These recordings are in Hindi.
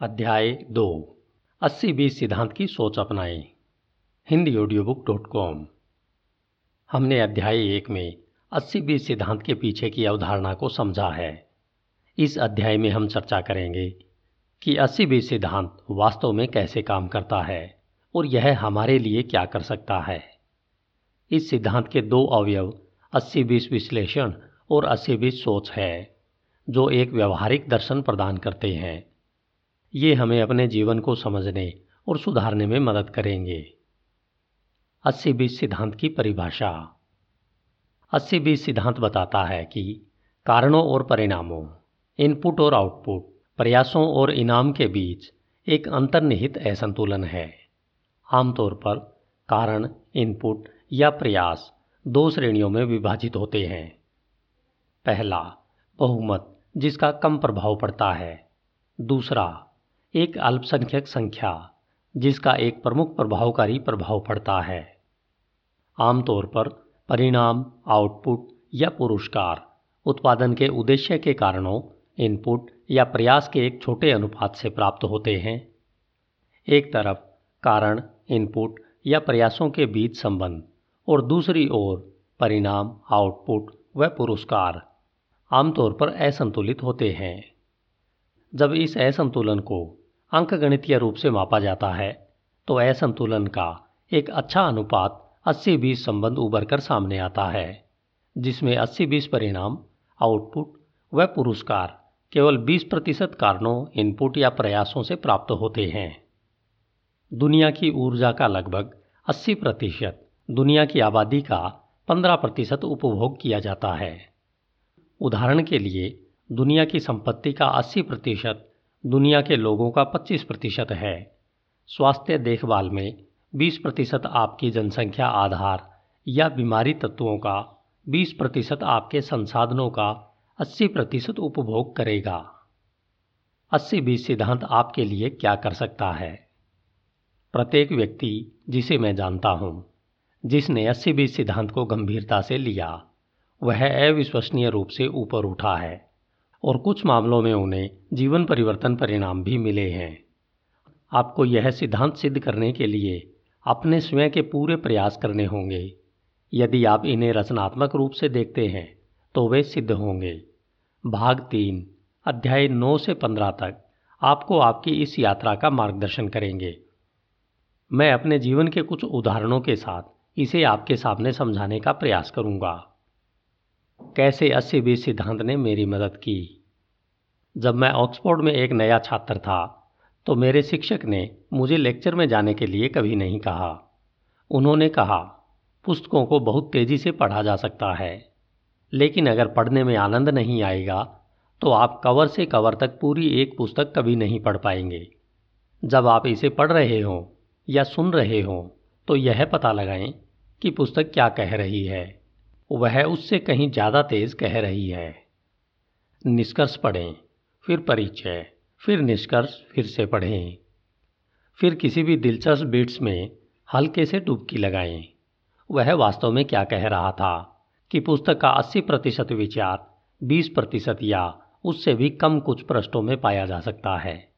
अध्याय दो। अस्सी बीस सिद्धांत की सोच अपनाएँ। Hindi audio book dot com हमने अध्याय एक में अस्सी बीस सिद्धांत के पीछे की अवधारणा को समझा है। इस अध्याय में हम चर्चा करेंगे कि अस्सी बीस सिद्धांत वास्तव में कैसे काम करता है और यह हमारे लिए क्या कर सकता है। इस सिद्धांत के दो अवयव, अस्सी बीस विश्लेषण और अस्सी बीस सोच है, जो एक व्यवहारिक दर्शन प्रदान करते हैं। ये हमें अपने जीवन को समझने और सुधारने में मदद करेंगे। अस्सी बीस सिद्धांत की परिभाषा। अस्सी बीस सिद्धांत बताता है कि कारणों और परिणामों, इनपुट और आउटपुट, प्रयासों और इनाम के बीच एक अंतर्निहित असंतुलन है। आमतौर पर कारण, इनपुट या प्रयास दो श्रेणियों में विभाजित होते हैं। पहला, बहुमत, जिसका कम प्रभाव पड़ता है। दूसरा एक अल्पसंख्यक संख्या, जिसका एक प्रमुख प्रभावकारी प्रभाव पड़ता है। आमतौर पर परिणाम, आउटपुट या पुरस्कार उत्पादन के उद्देश्य के कारणों, इनपुट या प्रयास के एक छोटे अनुपात से प्राप्त होते हैं। एक तरफ़, कारण, इनपुट या प्रयासों के बीच संबंध, और दूसरी ओर, परिणाम, आउटपुट व पुरस्कार आमतौर पर असंतुलित होते हैं। जब इस असंतुलन को अंकगणितीय रूप से मापा जाता है। तो असंतुलन का एक अच्छा अनुपात 80-20 संबंध उभर कर सामने आता है, जिसमें 80-20 परिणाम, आउटपुट व पुरस्कार केवल 20 प्रतिशत कारणों, इनपुट या प्रयासों से प्राप्त होते हैं। दुनिया की ऊर्जा का लगभग 80 प्रतिशत, दुनिया की आबादी का 15 प्रतिशत उपभोग किया जाता है। उदाहरण के लिए, दुनिया की संपत्ति का 80 प्रतिशत दुनिया के लोगों का 25 प्रतिशत है। स्वास्थ्य देखभाल में 20 प्रतिशत आपकी जनसंख्या आधार या बीमारी तत्वों का 20 प्रतिशत आपके संसाधनों का 80 प्रतिशत उपभोग करेगा। 80-20 सिद्धांत आपके लिए क्या कर सकता है? प्रत्येक व्यक्ति जिसे मैं जानता हूँ, जिसने 80-20 सिद्धांत को गंभीरता से लिया वह अविश्वसनीय रूप से ऊपर उठा है। और कुछ मामलों में उन्हें जीवन परिवर्तन परिणाम भी मिले हैं। आपको यह सिद्धांत सिद्ध करने के लिए अपने स्वयं के पूरे प्रयास करने होंगे। यदि आप इन्हें रचनात्मक रूप से देखते हैं तो वे सिद्ध होंगे। भाग तीन, अध्याय नौ से पंद्रह तक आपको आपकी इस यात्रा का मार्गदर्शन करेंगे। मैं अपने जीवन के कुछ उदाहरणों के साथ इसे आपके सामने समझाने का प्रयास करूँगा। कैसे अस्सी बीस सिद्धांत ने मेरी मदद की। जब मैं ऑक्सफोर्ड में एक नया छात्र था तो मेरे शिक्षक ने मुझे लेक्चर में जाने के लिए कभी नहीं कहा। उन्होंने कहा, पुस्तकों को बहुत तेज़ी से पढ़ा जा सकता है, लेकिन अगर पढ़ने में आनंद नहीं आएगा तो आप कवर से कवर तक पूरी एक पुस्तक कभी नहीं पढ़ पाएँगे। जब आप इसे पढ़ रहे हों या सुन रहे हों तो यह पता लगाएँ कि पुस्तक क्या कह रही है। वह उससे कहीं ज़्यादा तेज कह रही है। निष्कर्ष पढ़ें, फिर परिचय, फिर निष्कर्ष, फिर से पढ़ें। फिर किसी भी दिलचस्प बिट्स में हल्के से डुबकी लगाएँ। वह वास्तव में क्या कह रहा था कि पुस्तक का 80 प्रतिशत विचार 20 प्रतिशत या उससे भी कम कुछ पृष्ठों में पाया जा सकता है।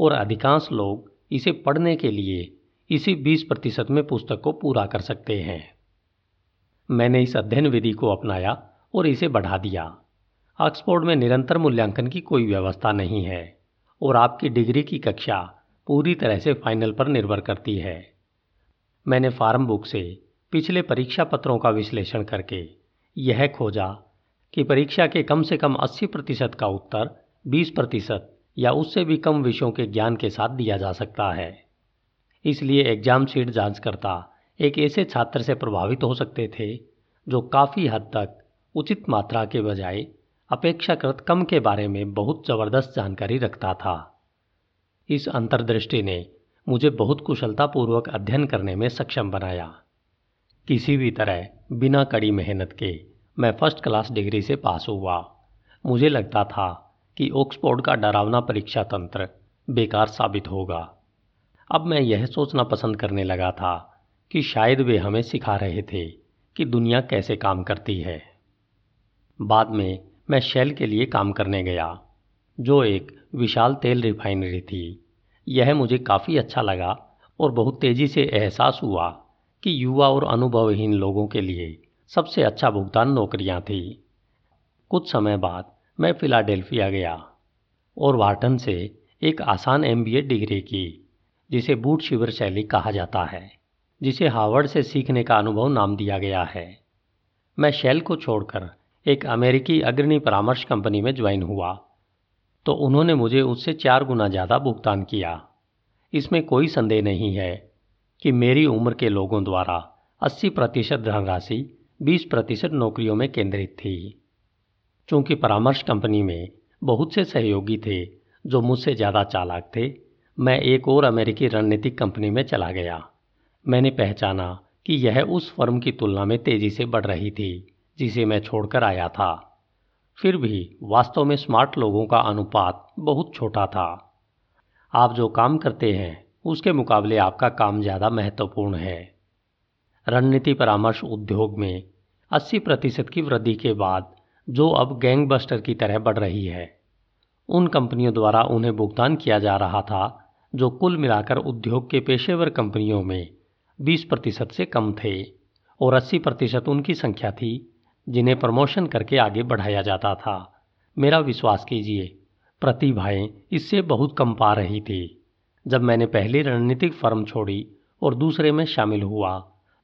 और अधिकांश लोग इसे पढ़ने के लिए इसी 20 प्रतिशत में पुस्तक को पूरा कर सकते हैं। मैंने इस अध्ययन विधि को अपनाया और इसे बढ़ा दिया। ऑक्सफोर्ड में निरंतर मूल्यांकन की कोई व्यवस्था नहीं है और आपकी डिग्री की कक्षा पूरी तरह से फाइनल पर निर्भर करती है। मैंने फार्म बुक से पिछले परीक्षा पत्रों का विश्लेषण करके यह खोजा कि परीक्षा के कम से कम 80 प्रतिशत का उत्तर 20 प्रतिशत या उससे भी कम विषयों के ज्ञान के साथ दिया जा सकता है। इसलिए एग्ज़ाम सीट जाँच करता एक ऐसे छात्र से प्रभावित हो सकते थे, जो काफ़ी हद तक उचित मात्रा के बजाय अपेक्षाकृत कम के बारे में बहुत ज़बरदस्त जानकारी रखता था। इस अंतर्दृष्टि ने मुझे बहुत कुशलतापूर्वक अध्ययन करने में सक्षम बनाया। किसी भी तरह, बिना कड़ी मेहनत के, मैं फ़र्स्ट क्लास डिग्री से पास हुआ। मुझे लगता था कि ऑक्सफोर्ड का डरावना परीक्षा तंत्र बेकार साबित होगा। अब मैं यह सोचना पसंद करने लगा था कि शायद वे हमें सिखा रहे थे कि दुनिया कैसे काम करती है। बाद में मैं शेल के लिए काम करने गया, जो एक विशाल तेल रिफाइनरी थी। यह मुझे काफ़ी अच्छा लगा और बहुत तेज़ी से एहसास हुआ कि युवा और अनुभवहीन लोगों के लिए सबसे अच्छा भुगतान नौकरियाँ थी। कुछ समय बाद मैं फिलाडेल्फिया गया और वार्टन से एक आसान एमबीए डिग्री की, जिसे बूट शिविर शैली कहा जाता है। जिसे हार्वर्ड से सीखने का अनुभव नाम दिया गया है। मैं शेल को छोड़कर एक अमेरिकी अग्रणी परामर्श कंपनी में ज्वाइन हुआ तो उन्होंने मुझे उससे चार गुना ज़्यादा भुगतान किया। इसमें कोई संदेह नहीं है कि मेरी उम्र के लोगों द्वारा 80 प्रतिशत धनराशि 20 प्रतिशत नौकरियों में केंद्रित थी। चूँकि परामर्श कंपनी में बहुत से सहयोगी थे जो मुझसे ज़्यादा चालाक थे, मैं एक और अमेरिकी रणनीतिक कंपनी में चला गया। मैंने पहचाना कि यह उस फर्म की तुलना में तेज़ी से बढ़ रही थी, जिसे मैं छोड़कर आया था। फिर भी वास्तव में स्मार्ट लोगों का अनुपात बहुत छोटा था। आप जो काम करते हैं, उसके मुकाबले आपका काम ज़्यादा महत्वपूर्ण है। रणनीति परामर्श उद्योग में 80 प्रतिशत की वृद्धि के बाद जो अब गैंगबस्टर की तरह बढ़ रही है, उन कंपनियों द्वारा उन्हें भुगतान किया जा रहा था, जो कुल मिलाकर उद्योग के पेशेवर कंपनियों में 20 प्रतिशत से कम थे और 80 प्रतिशत उनकी संख्या थी, जिन्हें प्रमोशन करके आगे बढ़ाया जाता था। मेरा विश्वास कीजिए, प्रतिभाएँ इससे बहुत कम पा रही थी। जब मैंने पहली रणनीतिक फर्म छोड़ी और दूसरे में शामिल हुआ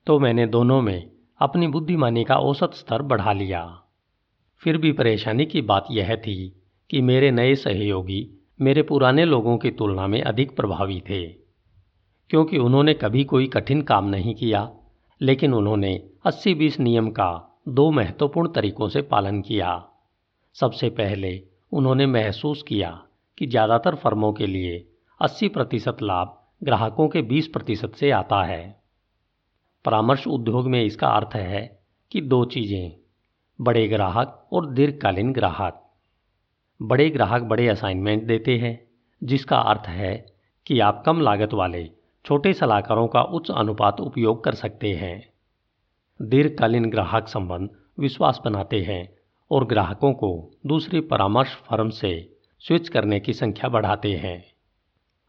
तो मैंने दोनों में अपनी बुद्धिमानी का औसत स्तर बढ़ा लिया। फिर भी परेशानी की बात यह थी कि मेरे नए सहयोगी मेरे पुराने लोगों की तुलना में अधिक प्रभावी थे। क्योंकि उन्होंने कभी कोई कठिन काम नहीं किया, लेकिन उन्होंने अस्सी बीस नियम का दो महत्वपूर्ण तरीकों से पालन किया। सबसे पहले उन्होंने महसूस किया कि ज़्यादातर फर्मों के लिए 80 प्रतिशत लाभ ग्राहकों के 20 प्रतिशत से आता है। परामर्श उद्योग में इसका अर्थ है कि दो चीज़ें, बड़े ग्राहक और दीर्घकालीन ग्राहक। बड़े ग्राहक बड़े असाइनमेंट देते हैं, जिसका अर्थ है कि आप कम लागत वाले छोटे सलाहकारों का उच्च अनुपात उपयोग कर सकते हैं। दीर्घकालीन ग्राहक संबंध विश्वास बनाते हैं और ग्राहकों को दूसरी परामर्श फर्म से स्विच करने की संख्या बढ़ाते हैं।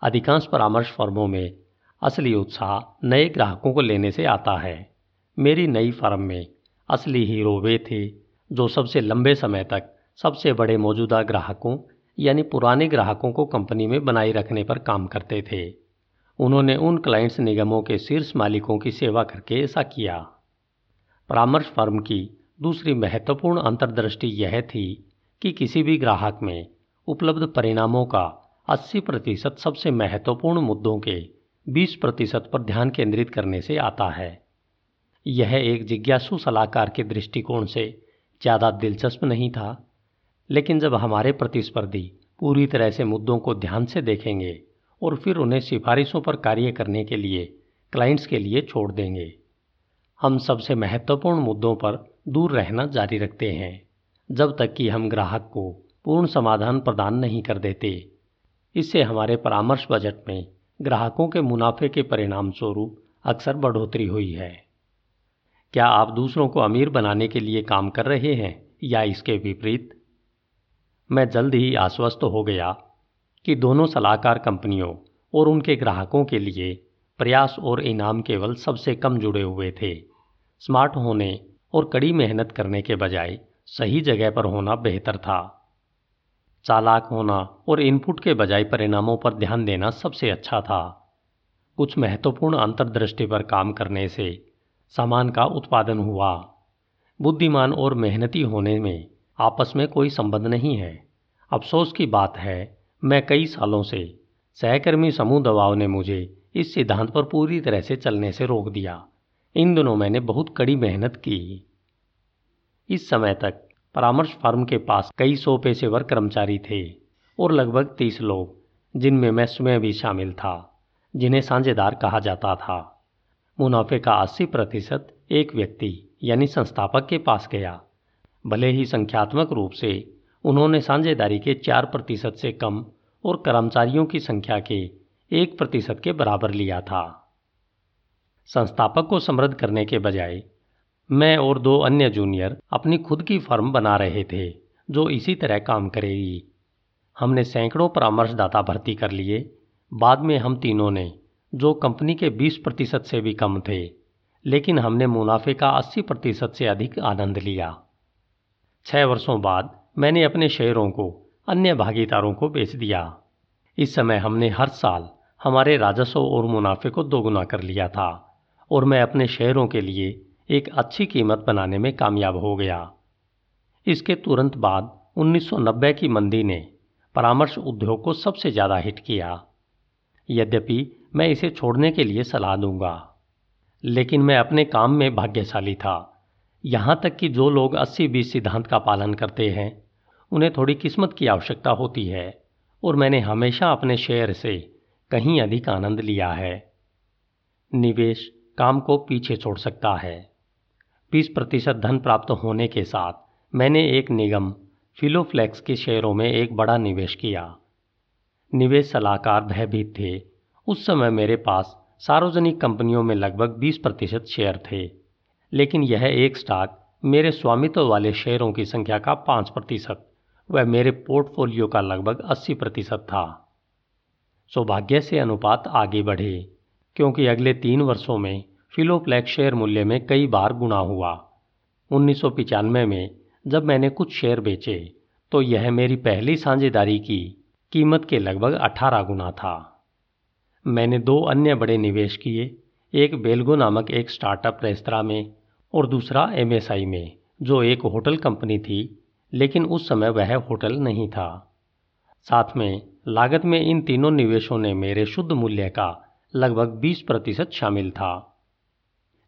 अधिकांश परामर्श फर्मों में असली उत्साह नए ग्राहकों को लेने से आता है। मेरी नई फर्म में असली हीरो वे थे जो सबसे लंबे समय तक सबसे बड़े मौजूदा ग्राहकों यानी पुराने ग्राहकों को कंपनी में बनाए रखने पर काम करते थे। उन्होंने उन क्लाइंट्स निगमों के शीर्ष मालिकों की सेवा करके ऐसा किया। परामर्श फर्म की दूसरी महत्वपूर्ण अंतर्दृष्टि यह थी कि किसी भी ग्राहक में उपलब्ध परिणामों का 80 प्रतिशत सबसे महत्वपूर्ण मुद्दों के 20 प्रतिशत पर ध्यान केंद्रित करने से आता है। यह एक जिज्ञासु सलाहकार के दृष्टिकोण से ज़्यादा दिलचस्प नहीं था, लेकिन जब हमारे प्रतिस्पर्धी पूरी तरह से मुद्दों को ध्यान से देखेंगे और फिर उन्हें सिफारिशों पर कार्य करने के लिए, क्लाइंट्स के लिए छोड़ देंगे। हम सबसे महत्वपूर्ण मुद्दों पर दूर रहना जारी रखते हैं, जब तक कि हम ग्राहक को पूर्ण समाधान प्रदान नहीं कर देते। इससे हमारे परामर्श बजट में ग्राहकों के मुनाफे के परिणाम स्वरूप अक्सर बढ़ोतरी हुई है। क्या आप दूसरों को अमीर बनाने के लिए काम कर रहे हैं या इसके विपरीत? मैं जल्द ही आश्वस्त हो गया कि दोनों सलाहकार कंपनियों और उनके ग्राहकों के लिए प्रयास और इनाम केवल सबसे कम जुड़े हुए थे। स्मार्ट होने और कड़ी मेहनत करने के बजाय सही जगह पर होना बेहतर था। चालाक होना और इनपुट के बजाय परिणामों पर ध्यान देना सबसे अच्छा था। कुछ महत्वपूर्ण अंतर्दृष्टि पर काम करने से सामान का उत्पादन हुआ। बुद्धिमान और मेहनती होने में आपस में कोई संबंध नहीं है। अफसोस की बात है मैं कई सालों से सहकर्मी समूह दबाव ने मुझे इस सिद्धांत पर पूरी तरह से चलने से रोक दिया। इन दिनों मैंने बहुत कड़ी मेहनत की। इस समय तक परामर्श फर्म के पास कई सौ पेशेवर कर्मचारी थे और लगभग तीस लोग, जिनमें मैं स्वयं भी शामिल था, जिन्हें साझेदार कहा जाता था। मुनाफे का 80 प्रतिशत एक व्यक्ति यानी संस्थापक के पास गया। भले ही संख्यात्मक रूप से उन्होंने साझेदारी के चार प्रतिशत से कम और कर्मचारियों की संख्या के एक प्रतिशत के बराबर लिया था। संस्थापक को समृद्ध करने के बजाय, मैं और दो अन्य जूनियर अपनी खुद की फर्म बना रहे थे, जो इसी तरह काम करेगी। हमने सैकड़ों परामर्शदाता भर्ती कर लिए। बाद में हम तीनों ने, जो कंपनी के 20 प्रतिशत से भी कम थे, लेकिन हमने मुनाफे का 80 प्रतिशत से अधिक आनंद लिया। छह वर्षों बाद मैंने अपने शेयरों को अन्य भागीदारों को बेच दिया। इस समय हमने हर साल हमारे राजस्व और मुनाफे को दोगुना कर लिया था और मैं अपने शेयरों के लिए एक अच्छी कीमत बनाने में कामयाब हो गया। इसके तुरंत बाद 1990 की मंदी ने परामर्श उद्योग को सबसे ज़्यादा हिट किया। यद्यपि मैं इसे छोड़ने के लिए सलाह दूँगा, लेकिन मैं अपने काम में भाग्यशाली था। यहाँ तक कि जो लोग अस्सी बीस सिद्धांत का पालन करते हैं उन्हें थोड़ी किस्मत की आवश्यकता होती है और मैंने हमेशा अपने शेयर से कहीं अधिक आनंद लिया है। निवेश काम को पीछे छोड़ सकता है। बीस प्रतिशत धन प्राप्त होने के साथ मैंने एक निगम फिलोफ्लेक्स के शेयरों में एक बड़ा निवेश किया। निवेश सलाहकार भयभीत थे। उस समय मेरे पास सार्वजनिक कंपनियों में लगभग 20 प्रतिशत शेयर थे। लेकिन यह एक स्टॉक मेरे स्वामित्व वाले शेयरों की संख्या का पाँच प्रतिशत व मेरे पोर्टफोलियो का लगभग 80 प्रतिशत था। सौभाग्य से अनुपात आगे बढ़े, क्योंकि अगले तीन वर्षों में फिलोप्लेक्स शेयर मूल्य में कई बार गुणा हुआ। उन्नीस में जब मैंने कुछ शेयर बेचे तो यह मेरी पहली साझेदारी की कीमत के लगभग 18 गुना था। मैंने दो अन्य बड़े निवेश किए, एक बेलगो नामक एक स्टार्टअप रेस्तरा में और दूसरा एमएसआई में, जो एक होटल कंपनी थी लेकिन उस समय वह होटल नहीं था। साथ में, लागत में इन तीनों निवेशों ने मेरे शुद्ध मूल्य का लगभग 20 प्रतिशत शामिल था।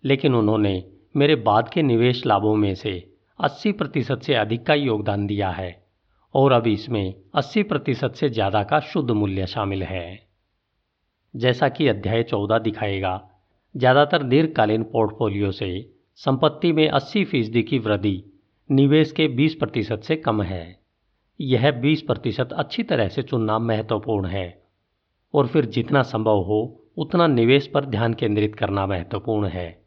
लेकिन उन्होंने मेरे बाद के निवेश लाभों में से 80 प्रतिशत से अधिक का योगदान दिया है और अब इसमें 80 प्रतिशत से ज़्यादा का शुद्ध मूल्य शामिल है। जैसा कि अध्याय 14 दिखाएगा, ज़्यादातर दीर्घकालीन पोर्टफोलियो से संपत्ति में 80 फ़ीसदी की वृद्धि निवेश के 20 प्रतिशत से कम है। यह 20 प्रतिशत अच्छी तरह से चुनना महत्वपूर्ण है। और फिर जितना संभव हो, उतना निवेश पर ध्यान केंद्रित करना महत्वपूर्ण है।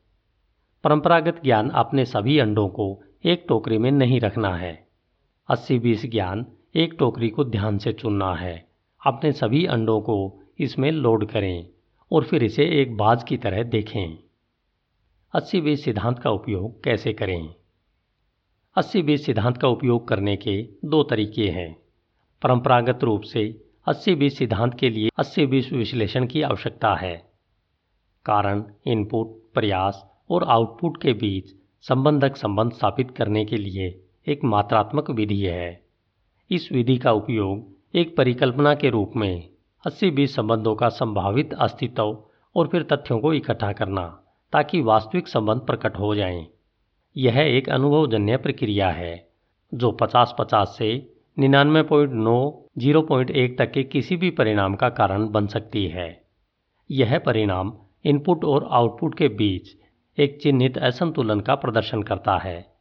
परंपरागत ज्ञान अपने सभी अंडों को एक टोकरी में नहीं रखना है। अस्सी बीस ज्ञान एक टोकरी को ध्यान से चुनना है। अपने सभी अंडों को इसमें लोड करें और फिर इसे एक बाज की तरह देखें। अस्सी बीस सिद्धांत का उपयोग कैसे करें? अस्सी बीस सिद्धांत का उपयोग करने के दो तरीके हैं। परंपरागत रूप से अस्सी बीस सिद्धांत के लिए अस्सी बीस विश्लेषण की आवश्यकता है। कारण इनपुट प्रयास और आउटपुट के बीच संबंधक संबंध स्थापित करने के लिए एक मात्रात्मक विधि है। इस विधि का उपयोग एक परिकल्पना के रूप में अस्सी बीस संबंधों का संभावित अस्तित्व और फिर तथ्यों को इकट्ठा करना ताकि वास्तविक संबंध प्रकट हो जाएँ। यह एक अनुभवजन्य प्रक्रिया है, जो 50-50 से निन्यानवे पॉइंट नौ, ज़ीरो पॉइंट एक तक के किसी भी परिणाम का कारण बन सकती है। यह परिणाम इनपुट और आउटपुट के बीच एक चिन्हित असंतुलन का प्रदर्शन करता है।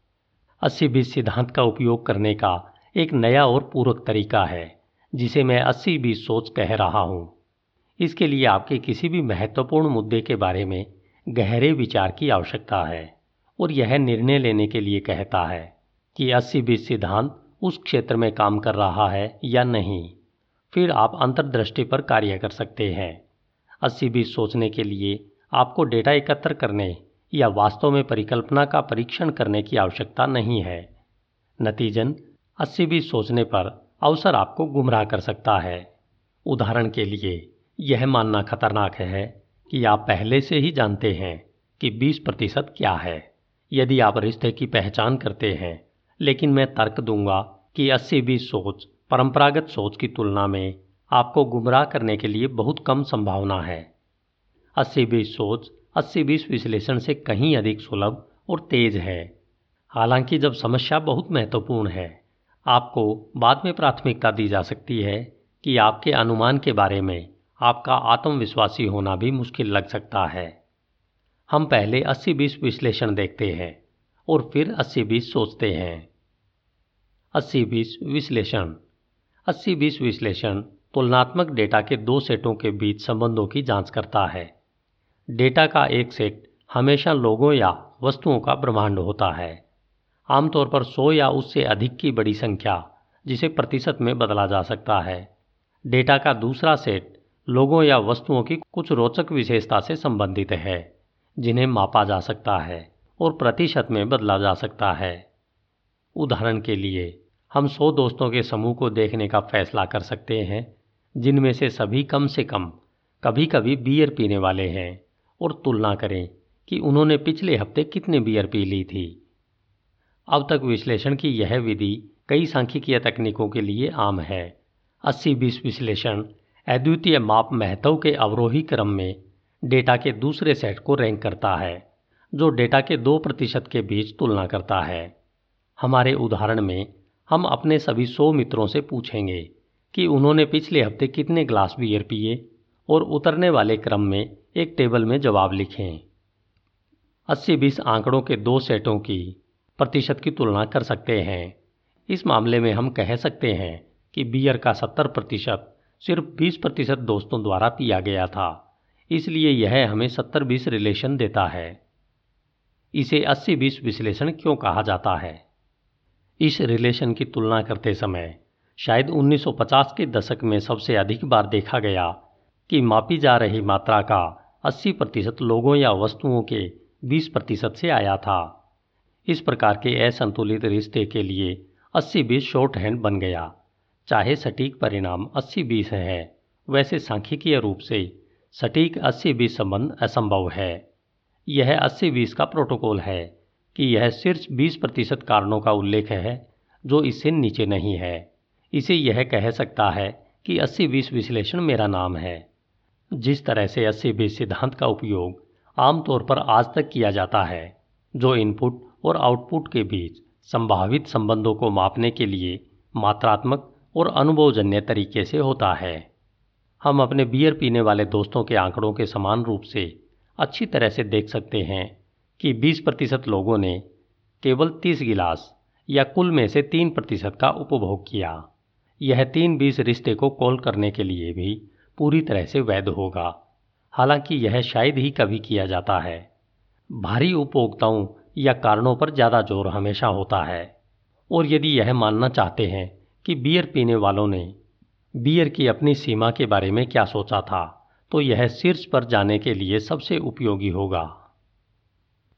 अस्सी बीस सिद्धांत का उपयोग करने का एक नया और पूरक तरीका है, जिसे मैं अस्सी बीस सोच कह रहा हूँ। इसके लिए आपके किसी भी महत्वपूर्ण मुद्दे के बारे में गहरे विचार की आवश्यकता है। और यह निर्णय लेने के लिए कहता है कि अस्सी बीस सिद्धांत उस क्षेत्र में काम कर रहा है या नहीं। फिर आप अंतर्दृष्टि पर कार्य कर सकते हैं। अस्सी बीस सोचने के लिए आपको डेटा एकत्र करने या वास्तव में परिकल्पना का परीक्षण करने की आवश्यकता नहीं है। नतीजन, अस्सी बीस सोचने पर अवसर आपको गुमराह कर सकता है। उदाहरण के लिए, यह मानना खतरनाक है कि आप पहले से ही जानते हैं कि 20 प्रतिशत क्या है। यदि आप रिश्ते की पहचान करते हैं, लेकिन मैं तर्क दूँगा कि अस्सी बीस सोच, परंपरागत सोच की तुलना में आपको गुमराह करने के लिए बहुत कम संभावना है। अस्सी बीस सोच, अस्सी बीस विश्लेषण से कहीं अधिक सुलभ और तेज है। हालाँकि जब समस्या बहुत महत्वपूर्ण है, आपको बाद में प्राथमिकता दी जा सकती है कि आपके अनुमान के बारे में आपका आत्मविश्वासी होना भी मुश्किल लग सकता है। हम पहले अस्सी बीस विश्लेषण देखते हैं और फिर अस्सी बीस सोचते हैं। अस्सी बीस विश्लेषण। अस्सी बीस विश्लेषण तुलनात्मक डेटा के दो सेटों के बीच संबंधों की जाँच करता है। डेटा का एक सेट हमेशा लोगों या वस्तुओं का ब्रह्मांड होता है। आमतौर पर सौ या उससे अधिक की बड़ी संख्या, जिसे प्रतिशत में बदला जा सकता है। डेटा का दूसरा सेट लोगों या वस्तुओं की कुछ रोचक विशेषता से संबंधित है। जिन्हें मापा जा सकता है और प्रतिशत में बदला जा सकता है। उदाहरण के लिए, हम सौ दोस्तों के समूह को देखने का फैसला कर सकते हैं, जिनमें से सभी कम से कम कभी कभी बियर पीने वाले हैं और तुलना करें कि उन्होंने पिछले हफ़्ते कितने बियर पी ली थी। अब तक विश्लेषण की यह विधि कई सांख्यिकीय तकनीकों के लिए आम है। अस्सी बीस विश्लेषण, अद्वितीय माप महत्व के अवरोही क्रम में डेटा के दूसरे सेट को रैंक करता है, जो डेटा के दो प्रतिशत के बीच तुलना करता है। हमारे उदाहरण में हम अपने सभी सौ मित्रों से पूछेंगे कि उन्होंने पिछले हफ़्ते कितने ग्लास बियर पिए और उतरने वाले क्रम में एक टेबल में जवाब लिखें। अस्सी बीस आंकड़ों के दो सेटों की प्रतिशत की तुलना कर सकते हैं। इस मामले में हम कह सकते हैं कि बियर का सत्तर प्रतिशत सिर्फ़ बीस प्रतिशत दोस्तों द्वारा पिया गया था। इसलिए यह हमें सत्तर बीस रिलेशन देता है। इसे अस्सी बीस विश्लेषण क्यों कहा जाता है? इस रिलेशन की तुलना करते समय शायद 1950 के दशक में सबसे अधिक बार देखा गया कि मापी जा रही मात्रा का 80 प्रतिशत लोगों या वस्तुओं के 20 प्रतिशत से आया था। इस प्रकार के असंतुलित रिश्ते के लिए 80-20 शॉर्ट हैंड बन गया। चाहे सटीक परिणाम 80-20 है, वैसे सांख्यिकीय रूप से सटीक 80-20 संबंध असंभव है। यह 80-20 का प्रोटोकॉल है कि यह सिर्फ़ 20 प्रतिशत कारणों का उल्लेख है, जो इससे नीचे नहीं है। इसे यह कह सकता है कि 80-20 विश्लेषण मेरा नाम है। जिस तरह से 80-20 सिद्धांत का उपयोग आमतौर पर आज तक किया जाता है, जो इनपुट और आउटपुट के बीच संभावित संबंधों को मापने के लिए मात्रात्मक और अनुभवजन्य तरीके से होता है। हम अपने बियर पीने वाले दोस्तों के आंकड़ों के समान रूप से अच्छी तरह से देख सकते हैं कि 20 प्रतिशत लोगों ने केवल 30 गिलास या कुल में से तीन प्रतिशत का उपभोग किया। यह तीन बीस रिश्ते को कॉल करने के लिए भी पूरी तरह से वैध होगा। हालाँकि यह शायद ही कभी किया जाता है। भारी उपभोक्ताओं या कारणों पर ज़्यादा ज़ोर हमेशा होता है। और यदि यह मानना चाहते हैं कि बियर पीने वालों ने बियर की अपनी सीमा के बारे में क्या सोचा था तो यह शीर्ष पर जाने के लिए सबसे उपयोगी होगा।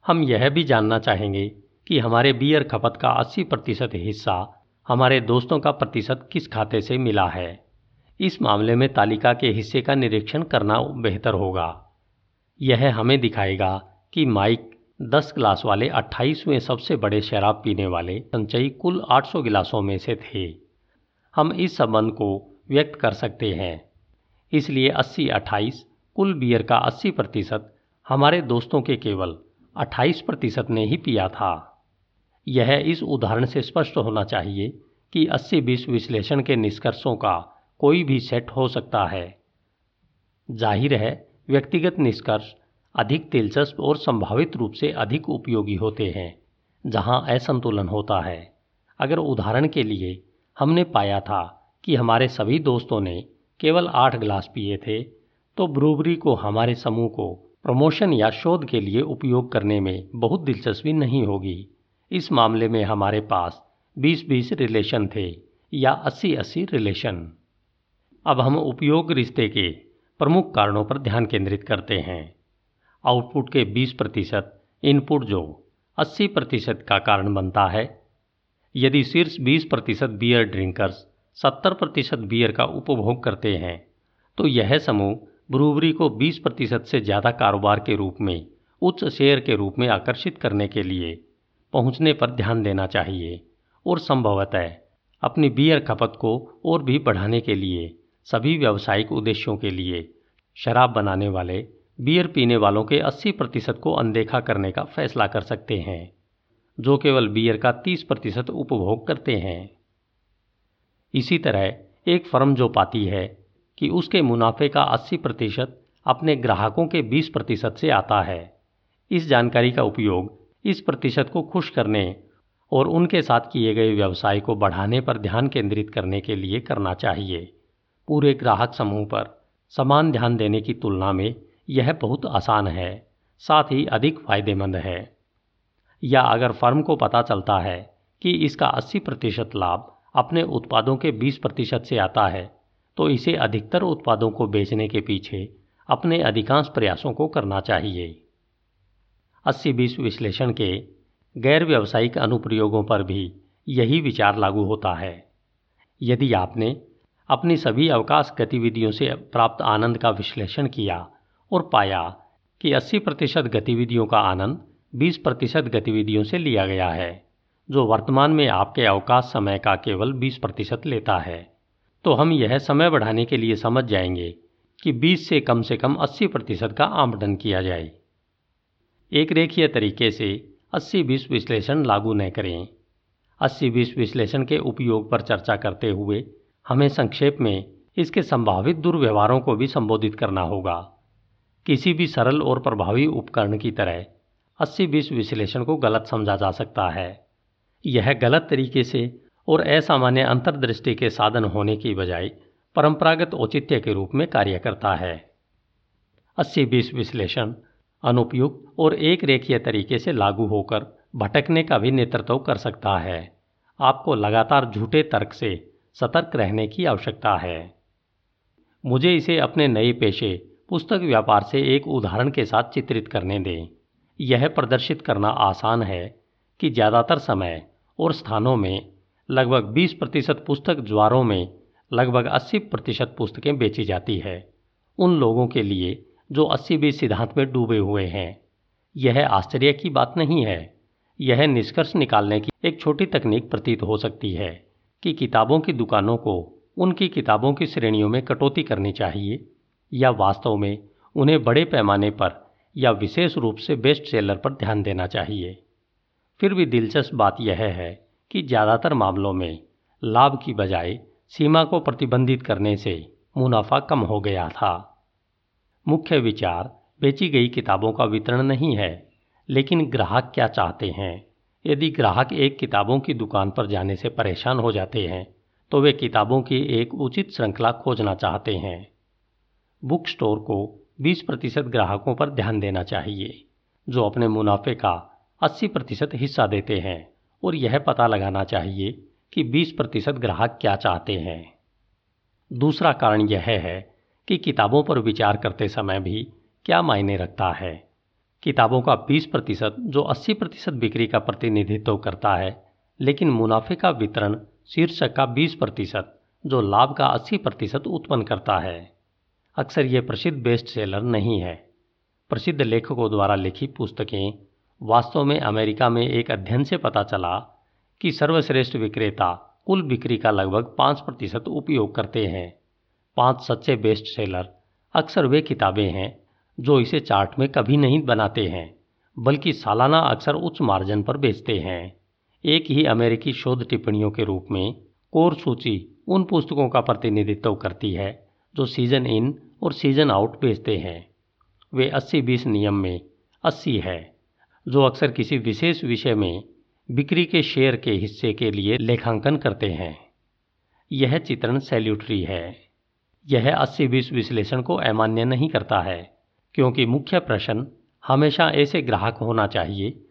हम यह भी जानना चाहेंगे कि हमारे बियर खपत का 80 प्रतिशत हिस्सा हमारे दोस्तों का प्रतिशत किस खाते से मिला है। इस मामले में तालिका के हिस्से का निरीक्षण करना बेहतर होगा। यह हमें दिखाएगा कि माइक 10 गिलास वाले 28वें सबसे बड़े शराब पीने वाले संचयी कुल 800 गिलासों में से थे। हम इस संबंध को व्यक्त कर सकते हैं। इसलिए अस्सी अट्ठाईस कुल बियर का अस्सी प्रतिशत हमारे दोस्तों के केवल अट्ठाईस प्रतिशत ने ही पिया था। यह इस उदाहरण से स्पष्ट होना चाहिए कि अस्सी बीस विश्लेषण के निष्कर्षों का कोई भी सेट हो सकता है। ज़ाहिर है, व्यक्तिगत निष्कर्ष अधिक दिलचस्प और संभावित रूप से अधिक उपयोगी होते हैं, जहाँ असंतुलन होता है। अगर उदाहरण के लिए हमने पाया था कि हमारे सभी दोस्तों ने केवल आठ गिलास पिए थे तो ब्रूबरी को हमारे समूह को प्रमोशन या शोध के लिए उपयोग करने में बहुत दिलचस्पी नहीं होगी। इस मामले में हमारे पास 20-20 रिलेशन थे या 80-80 रिलेशन। अब हम उपयोग रिश्ते के प्रमुख कारणों पर ध्यान केंद्रित करते हैं। आउटपुट के 20 प्रतिशत, इनपुट जो 80 प्रतिशत का कारण बनता है। यदि शीर्ष 20 प्रतिशत बियर ड्रिंकर्स सत्तर प्रतिशत बियर का उपभोग करते हैं। तो यह समूह ब्रूवरी को 20 प्रतिशत से ज़्यादा कारोबार के रूप में, उच्च शेयर के रूप में आकर्षित करने के लिए पहुँचने पर ध्यान देना चाहिए। और संभवतः अपनी बियर खपत को और भी बढ़ाने के लिए, सभी व्यावसायिक उद्देश्यों के लिए शराब बनाने वाले, बियर पीने वालों के 80 प्रतिशत को अनदेखा करने का फैसला कर सकते हैं, जो केवल बियर का 30 प्रतिशत उपभोग करते हैं। इसी तरह एक फर्म जो पाती है कि उसके मुनाफे का 80 प्रतिशत अपने ग्राहकों के 20 प्रतिशत से आता है। इस जानकारी का उपयोग इस प्रतिशत को खुश करने और उनके साथ किए गए व्यवसाय को बढ़ाने पर ध्यान केंद्रित करने के लिए करना चाहिए। पूरे ग्राहक समूह पर समान ध्यान देने की तुलना में यह बहुत आसान है, साथ ही अधिक फ़ायदेमंद है। या अगर फर्म को पता चलता है कि इसका 80 प्रतिशत लाभ अपने उत्पादों के 20 प्रतिशत से आता है तो इसे अधिकतर उत्पादों को बेचने के पीछे अपने अधिकांश प्रयासों को करना चाहिए। अस्सी बीस विश्लेषण के गैर व्यावसायिक अनुप्रयोगों पर भी यही विचार लागू होता है। यदि आपने अपनी सभी अवकाश गतिविधियों से प्राप्त आनंद का विश्लेषण किया और पाया कि 80 प्रतिशत गतिविधियों का आनंद 20 प्रतिशत गतिविधियों से लिया गया है जो वर्तमान में आपके अवकाश समय का केवल 20 प्रतिशत लेता है। तो हम यह समय बढ़ाने के लिए समझ जाएँगे कि 20 से कम से कम 80 प्रतिशत का आमदन किया जाए। एक रेखीय तरीके से 80-20 विश्लेषण लागू न करें। 80-20 विश्लेषण के उपयोग पर चर्चा करते हुए हमें संक्षेप में इसके संभावित दुर्व्यवहारों को भी संबोधित करना होगा। किसी भी सरल और प्रभावी उपकरण की तरह 80-20 विश्लेषण को गलत समझा जा सकता है। यह गलत तरीके से और असामान्य अंतर्दृष्टि के साधन होने की बजाय परंपरागत औचित्य के रूप में कार्य करता है। अस्सी बीस विश्लेषण, अनुपयुक्त और एक रेखीय तरीके से लागू होकर भटकने का भी नेतृत्व कर सकता है। आपको लगातार झूठे तर्क से सतर्क रहने की आवश्यकता है। मुझे इसे अपने नए पेशे, पुस्तक व्यापार से एक उदाहरण के साथ चित्रित करने दें। यह प्रदर्शित करना आसान है कि ज़्यादातर समय और स्थानों में लगभग 20 प्रतिशत पुस्तक ज्वारों में लगभग 80 प्रतिशत पुस्तकें बेची जाती है। उन लोगों के लिए जो अस्सी बीस सिद्धांत में डूबे हुए हैं। यह आश्चर्य की बात नहीं है। यह निष्कर्ष निकालने की एक छोटी तकनीक प्रतीत हो सकती है कि किताबों की दुकानों को उनकी किताबों की श्रेणियों में कटौती करनी चाहिए या वास्तव में उन्हें बड़े पैमाने पर या विशेष रूप से बेस्ट सेलर पर ध्यान देना चाहिए। फिर भी दिलचस्प बात यह है कि ज़्यादातर मामलों में लाभ की बजाय सीमा को प्रतिबंधित करने से मुनाफा कम हो गया था। मुख्य विचार, बेची गई किताबों का वितरण नहीं है, लेकिन ग्राहक क्या चाहते हैं? यदि ग्राहक एक किताबों की दुकान पर जाने से परेशान हो जाते हैं तो वे किताबों की एक उचित श्रृंखला खोजना चाहते हैं। बुक स्टोर को 20 प्रतिशत ग्राहकों पर ध्यान देना चाहिए, जो अपने मुनाफे का 80 प्रतिशत हिस्सा देते हैं और यह पता लगाना चाहिए कि 20 प्रतिशत ग्राहक क्या चाहते हैं। दूसरा कारण यह है कि किताबों पर विचार करते समय भी क्या मायने रखता है। किताबों का 20 प्रतिशत जो 80 प्रतिशत बिक्री का प्रतिनिधित्व करता है, लेकिन मुनाफे का वितरण शीर्षक का 20 प्रतिशत जो लाभ का 80 प्रतिशत उत्पन्न करता है। अक्सर यह प्रसिद्ध बेस्ट सेलर नहीं है। प्रसिद्ध लेखकों द्वारा लिखी पुस्तकें वास्तव में अमेरिका में एक अध्ययन से पता चला कि सर्वश्रेष्ठ विक्रेता कुल बिक्री का लगभग पाँच प्रतिशत उपयोग करते हैं। पाँच सच्चे बेस्ट सेलर अक्सर वे किताबें हैं जो इसे चार्ट में कभी नहीं बनाते हैं, बल्कि सालाना अक्सर उच्च मार्जिन पर बेचते हैं। एक ही अमेरिकी शोध टिप्पणियों के रूप में, कोर सूची उन पुस्तकों का प्रतिनिधित्व करती है जो सीज़न इन और सीज़न आउट बेचते हैं। वे अस्सी बीस नियम में अस्सी है। जो अक्सर किसी विशेष विषय में बिक्री के शेयर के हिस्से के लिए लेखांकन करते हैं। यह चित्रण सैल्यूटरी है। यह अस्सी बीस विश्लेषण को अमान्य नहीं करता है, क्योंकि मुख्य प्रश्न हमेशा ऐसे ग्राहक होना चाहिए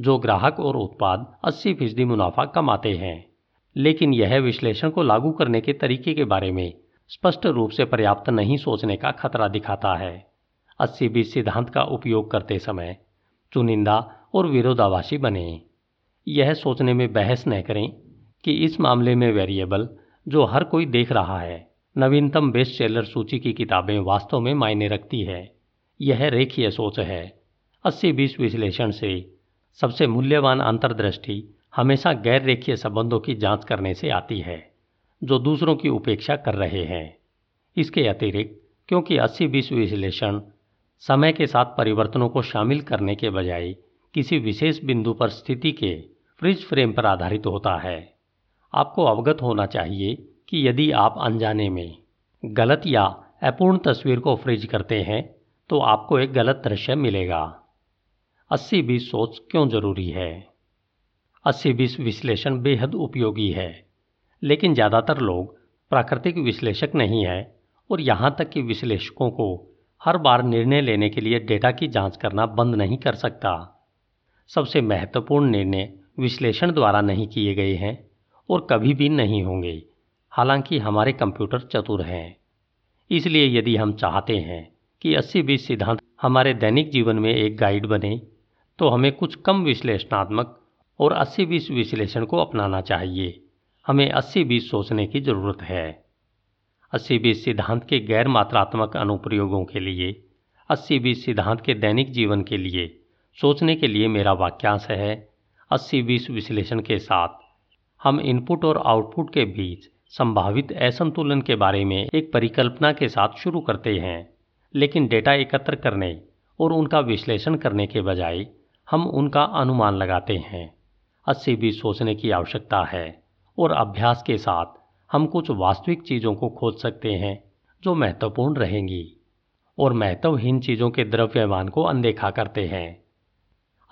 जो ग्राहक और उत्पाद 80 फ़ीसदी मुनाफा कमाते हैं। लेकिन यह विश्लेषण को लागू करने के तरीके के बारे में स्पष्ट रूप से पर्याप्त नहीं सोचने का खतरा दिखाता है। अस्सी बीस सिद्धांत का उपयोग करते समय चुनिंदा और विरोधाभासी बने। यह सोचने में बहस न करें कि इस मामले में वेरिएबल, जो हर कोई देख रहा है, नवीनतम बेस्ट सेलर सूची की किताबें वास्तव में मायने रखती है। यह रेखीय सोच है। अस्सी बीस विश्लेषण से सबसे मूल्यवान अंतर्दृष्टि हमेशा गैर रेखीय संबंधों की जाँच करने से आती है, जो दूसरों की उपेक्षा कर रहे हैं। इसके अतिरिक्त, क्योंकि अस्सी बीस विश्लेषण समय के साथ परिवर्तनों को शामिल करने के बजाय किसी विशेष बिंदु पर स्थिति के फ्रिज फ्रेम पर आधारित होता है। आपको अवगत होना चाहिए कि यदि आप अनजाने में गलत या अपूर्ण तस्वीर को फ्रिज करते हैं तो आपको एक गलत दृश्य मिलेगा। अस्सी बीस सोच क्यों ज़रूरी है? अस्सी बीस विश्लेषण बेहद उपयोगी है, लेकिन ज़्यादातर लोग प्राकृतिक विश्लेषक नहीं है और यहाँ तक कि विश्लेषकों को हर बार निर्णय लेने के लिए डेटा की जाँच करना बंद नहीं कर सकता। सबसे महत्वपूर्ण निर्णय विश्लेषण द्वारा नहीं किए गए हैं और कभी भी नहीं होंगे। हालाँकि हमारे कंप्यूटर चतुर हैं। इसलिए यदि हम चाहते हैं कि अस्सी बीस सिद्धांत हमारे दैनिक जीवन में एक गाइड बने तो हमें कुछ कम विश्लेषणात्मक और अस्सी बीस विश्लेषण को अपनाना चाहिए। हमें अस्सी बीस सोचने की ज़रूरत है। अस्सी बीस सिद्धांत के गैर मात्रात्मक अनुप्रयोगों के लिए, अस्सी बीस सिद्धांत के दैनिक जीवन के लिए सोचने के लिए मेरा वाक्यांश है। अस्सी बीस विश्लेषण के साथ, हम इनपुट और आउटपुट के बीच संभावित असंतुलन के बारे में एक परिकल्पना के साथ शुरू करते हैं, लेकिन डेटा एकत्र करने और उनका विश्लेषण करने के बजाय हम उनका अनुमान लगाते हैं। अस्सी बीस सोचने की आवश्यकता है और अभ्यास के साथ हम कुछ वास्तविक चीज़ों को खोज सकते हैं, जो महत्वपूर्ण रहेंगी, और महत्वहीन चीज़ों के द्रव्यमान को अनदेखा करते हैं।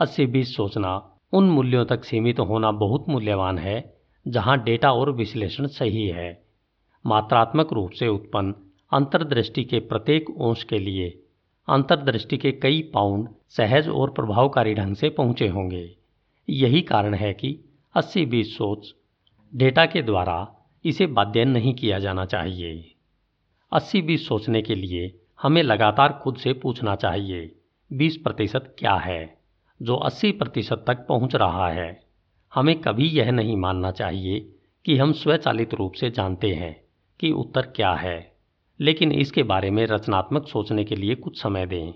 अस्सी बीस सोचना उन मूल्यों तक सीमित होना बहुत मूल्यवान है, जहाँ डेटा और विश्लेषण सही है। मात्रात्मक रूप से उत्पन्न अंतर्दृष्टि के प्रत्येक अंश के लिए अंतर्दृष्टि के कई पाउंड सहज और प्रभावकारी ढंग से पहुँचे होंगे। यही कारण है कि अस्सी बीस सोच डेटा के द्वारा इसे बाध्य नहीं किया जाना चाहिए। अस्सी बीस सोचने के लिए हमें लगातार खुद से पूछना चाहिए, बीस प्रतिशत क्या है? जो अस्सी प्रतिशत तक पहुँच रहा है। हमें कभी यह नहीं मानना चाहिए कि हम स्वचालित रूप से जानते हैं कि उत्तर क्या है, लेकिन इसके बारे में रचनात्मक सोचने के लिए कुछ समय दें।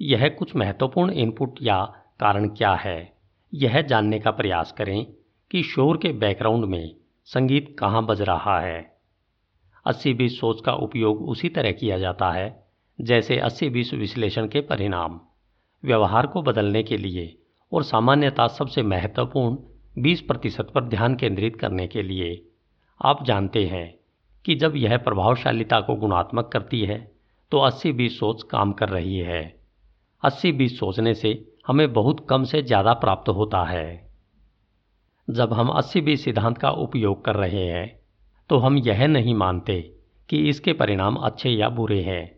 यह कुछ महत्वपूर्ण इनपुट या कारण क्या है? यह जानने का प्रयास करें कि शोर के बैकग्राउंड में संगीत कहाँ बज रहा है? अस्सी बीस सोच का उपयोग उसी तरह किया जाता है, जैसे अस्सी बीस विश्लेषण के परिणाम। व्यवहार को बदलने के लिए और सामान्यता सबसे महत्वपूर्ण 20 प्रतिशत पर ध्यान केंद्रित करने के लिए। आप जानते हैं कि जब यह प्रभावशालिता को गुणात्मक करती है तो 80 बीस सोच काम कर रही है। 80 बीस सोचने से हमें बहुत कम से ज़्यादा प्राप्त होता है। जब हम 80 बीस सिद्धांत का उपयोग कर रहे हैं तो हम यह नहीं मानते कि इसके परिणाम अच्छे या बुरे हैं,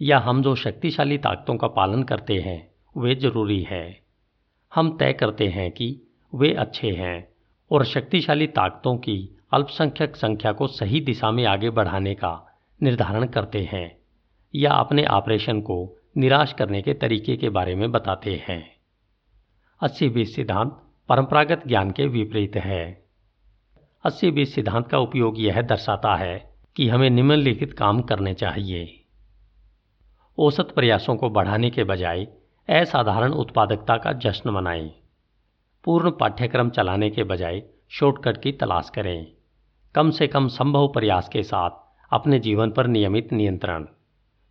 या हम जो शक्तिशाली ताकतों का पालन करते हैं, वे ज़रूरी है। हम तय करते हैं कि वे अच्छे हैं, और शक्तिशाली ताकतों की अल्पसंख्यक संख्या को सही दिशा में आगे बढ़ाने का निर्धारण करते हैं, या अपने ऑपरेशन को निराश करने के तरीके के बारे में बताते हैं। अस्सी बीस सिद्धांत परंपरागत ज्ञान के विपरीत है। अस्सी बीस सिद्धांत का उपयोग यह दर्शाता है कि हमें निम्नलिखित काम करने चाहिए। औसत प्रयासों को बढ़ाने के बजाय असाधारण उत्पादकता का जश्न मनाएँ। पूर्ण पाठ्यक्रम चलाने के बजाय शॉर्टकट की तलाश करें। कम से कम संभव प्रयास के साथ अपने जीवन पर नियमित नियंत्रण।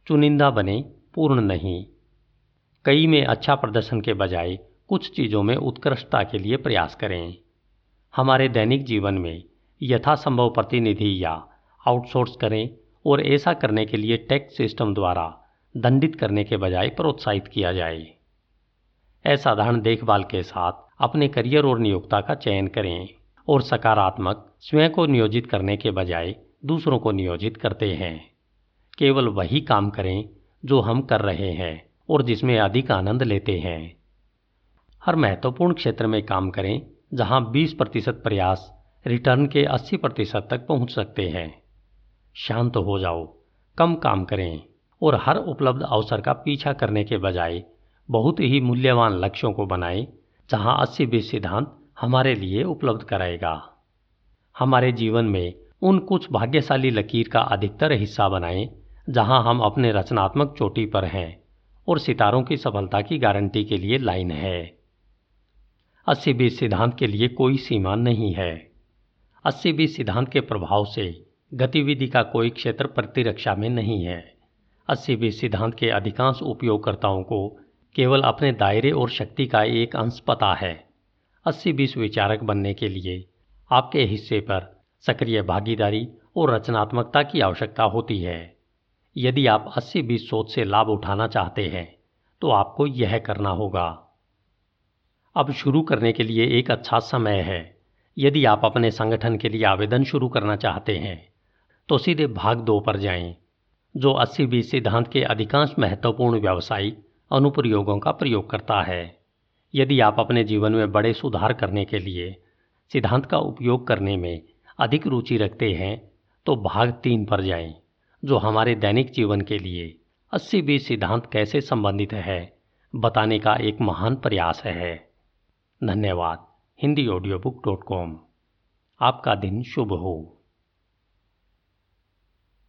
चुनिंदा बने, पूर्ण नहीं। कई में अच्छा प्रदर्शन के बजाय कुछ चीज़ों में उत्कृष्टता के लिए प्रयास करें। हमारे दैनिक जीवन में यथासंभव प्रतिनिधि या आउटसोर्स करें और ऐसा करने के लिए टैक्स सिस्टम द्वारा दंडित करने के बजाय प्रोत्साहित किया जाए। असाधारण देखभाल के साथ अपने करियर और नियोक्ता का चयन करें और सकारात्मक स्वयं को नियोजित करने के बजाय दूसरों को नियोजित करते हैं। केवल वही काम करें जो हम कर रहे हैं और जिसमें अधिक आनंद लेते हैं। हर महत्वपूर्ण क्षेत्र में काम करें, जहाँ 20 प्रतिशत प्रयास रिटर्न के 80 प्रतिशत तक पहुँच सकते हैं। शांत हो जाओ, कम काम करें और हर उपलब्ध अवसर का पीछा करने के बजाय बहुत ही मूल्यवान लक्ष्यों को बनाएँ, जहाँ अस्सी बीस सिद्धांत हमारे लिए उपलब्ध कराएगा। हमारे जीवन में उन कुछ भाग्यशाली लकीर का अधिकतर हिस्सा बनाएँ, जहाँ हम अपने रचनात्मक चोटी पर हैं और सितारों की सफलता की गारंटी के लिए लाइन है। अस्सी बीस सिद्धांत के लिए कोई सीमा नहीं है। अस्सी बीस सिद्धांत के प्रभाव से गतिविधि का कोई क्षेत्र प्रतिरक्षा में नहीं है। अस्सी बीस सिद्धांत के अधिकांश उपयोगकर्ताओं को केवल अपने दायरे और शक्ति का एक अंश पता है। अस्सी बीस विचारक बनने के लिए आपके हिस्से पर सक्रिय भागीदारी और रचनात्मकता की आवश्यकता होती है। यदि आप अस्सी बीस सोच से लाभ उठाना चाहते हैं तो आपको यह करना होगा। अब शुरू करने के लिए एक अच्छा समय है। यदि आप अपने संगठन के लिए आवेदन शुरू करना चाहते हैं तो सीधे भाग दो पर जाएँ, जो अस्सी बीस सिद्धांत के अधिकांश महत्वपूर्ण व्यावसायिक अनुप्रयोगों का प्रयोग करता है। यदि आप अपने जीवन में बड़े सुधार करने के लिए सिद्धांत का उपयोग करने में अधिक रुचि रखते हैं तो भाग तीन पर जाएँ, जो हमारे दैनिक जीवन के लिए अस्सी बीस सिद्धांत कैसे संबंधित है बताने का एक महान प्रयास है। धन्यवाद। Hindi audio book dot com आपका दिन शुभ हो।